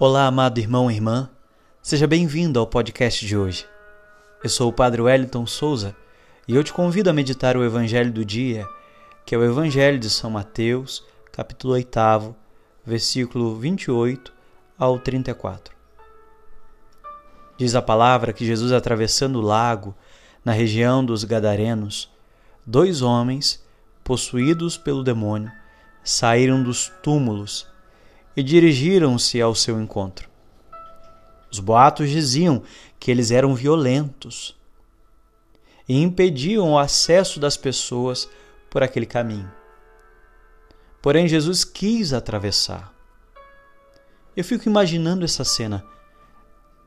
Olá, amado irmão e irmã. Seja bem-vindo ao podcast de hoje. Eu sou o Padre Wellington Souza e eu te convido a meditar o Evangelho do dia, que é o Evangelho de São Mateus, capítulo 8, versículo 28 ao 34. Diz a palavra que Jesus, atravessando o lago, na região dos Gadarenos, dois homens, possuídos pelo demônio, saíram dos túmulos e dirigiram-se ao seu encontro. Os boatos diziam que eles eram violentos e impediam o acesso das pessoas por aquele caminho. Porém, Jesus quis atravessar. Eu fico imaginando essa cena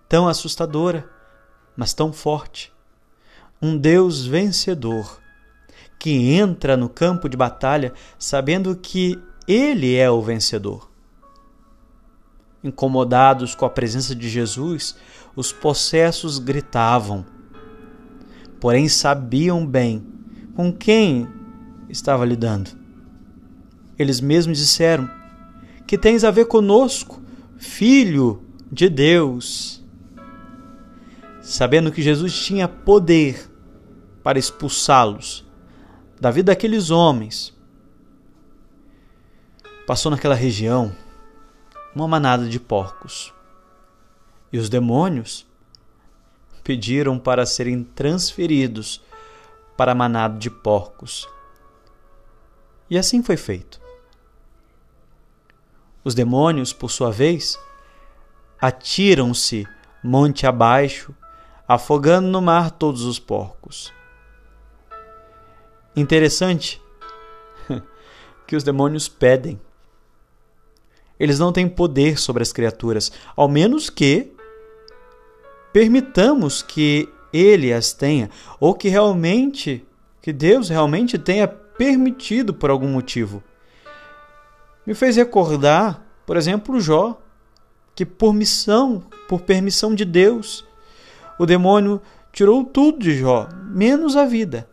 tão assustadora, mas tão forte. Um Deus vencedor que entra no campo de batalha sabendo que ele é o vencedor. Incomodados com a presença de Jesus, os possessos gritavam. Porém, sabiam bem com quem estava lidando. Eles mesmos disseram: Que tens a ver conosco, filho de Deus? Sabendo que Jesus tinha poder para expulsá-los da vida daqueles homens, passou naquela região uma manada de porcos. E os demônios pediram para serem transferidos para a manada de porcos. E assim foi feito. Os demônios, por sua vez, atiram-se monte abaixo, afogando no mar todos os porcos. Interessante que os demônios pedem eles não têm poder sobre as criaturas, ao menos que permitamos que ele as tenha, ou que realmente, que Deus realmente tenha permitido por algum motivo. Me fez recordar, por exemplo, Jó, que por missão, por permissão de Deus, o demônio tirou tudo de Jó, menos a vida.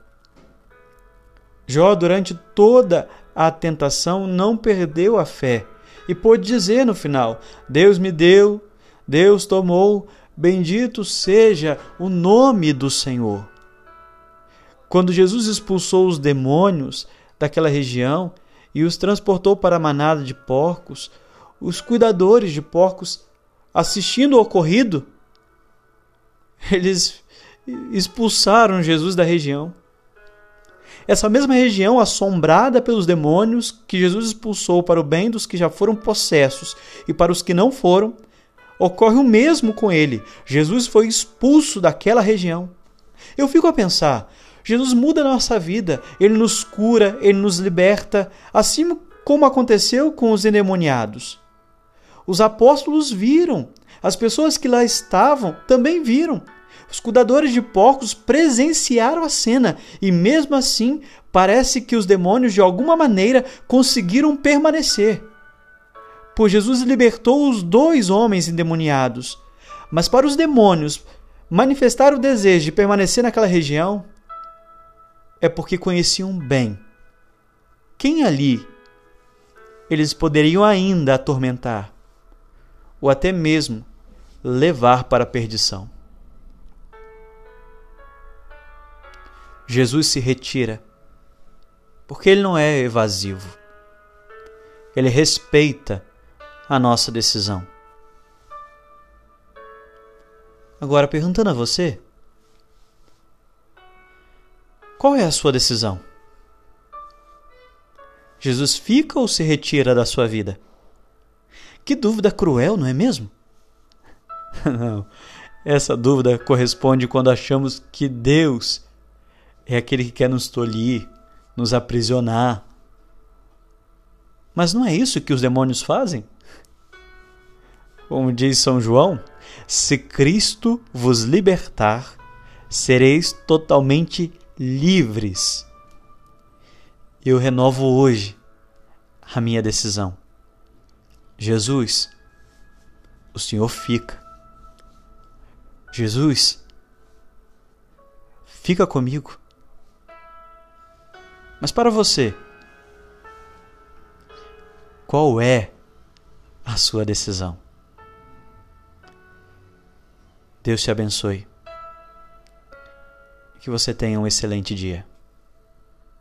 Jó, durante toda a tentação, não perdeu a fé e pôde dizer no final: Deus me deu, Deus tomou, bendito seja o nome do Senhor. Quando Jesus expulsou os demônios daquela região e os transportou para a manada de porcos, os cuidadores de porcos, assistindo ao ocorrido, eles expulsaram Jesus da região. Essa mesma região assombrada pelos demônios que Jesus expulsou para o bem dos que já foram possessos e para os que não foram, ocorre o mesmo com ele. Jesus foi expulso daquela região. Eu fico a pensar, Jesus muda a nossa vida, ele nos cura, ele nos liberta, assim como aconteceu com os endemoniados. Os apóstolos viram, as pessoas que lá estavam também viram. Os cuidadores de porcos presenciaram a cena e, mesmo assim, parece que os demônios de alguma maneira conseguiram permanecer. Pois Jesus libertou os dois homens endemoniados. Mas para os demônios manifestar o desejo de permanecer naquela região é porque conheciam bem quem ali eles poderiam ainda atormentar ou até mesmo levar para a perdição. Jesus se retira, porque ele não é evasivo. Ele respeita a nossa decisão. Agora, perguntando a você, qual é a sua decisão? Jesus fica ou se retira da sua vida? Que dúvida cruel, não é mesmo? não. Essa dúvida corresponde quando achamos que Deus é aquele que quer nos tolir, nos aprisionar. Mas não é isso que os demônios fazem? Como diz São João, se Cristo vos libertar, sereis totalmente livres. Eu renovo hoje a minha decisão. Jesus, o Senhor fica. Jesus, fica comigo. Mas para você, qual é a sua decisão? Deus te abençoe. Que você tenha um excelente dia.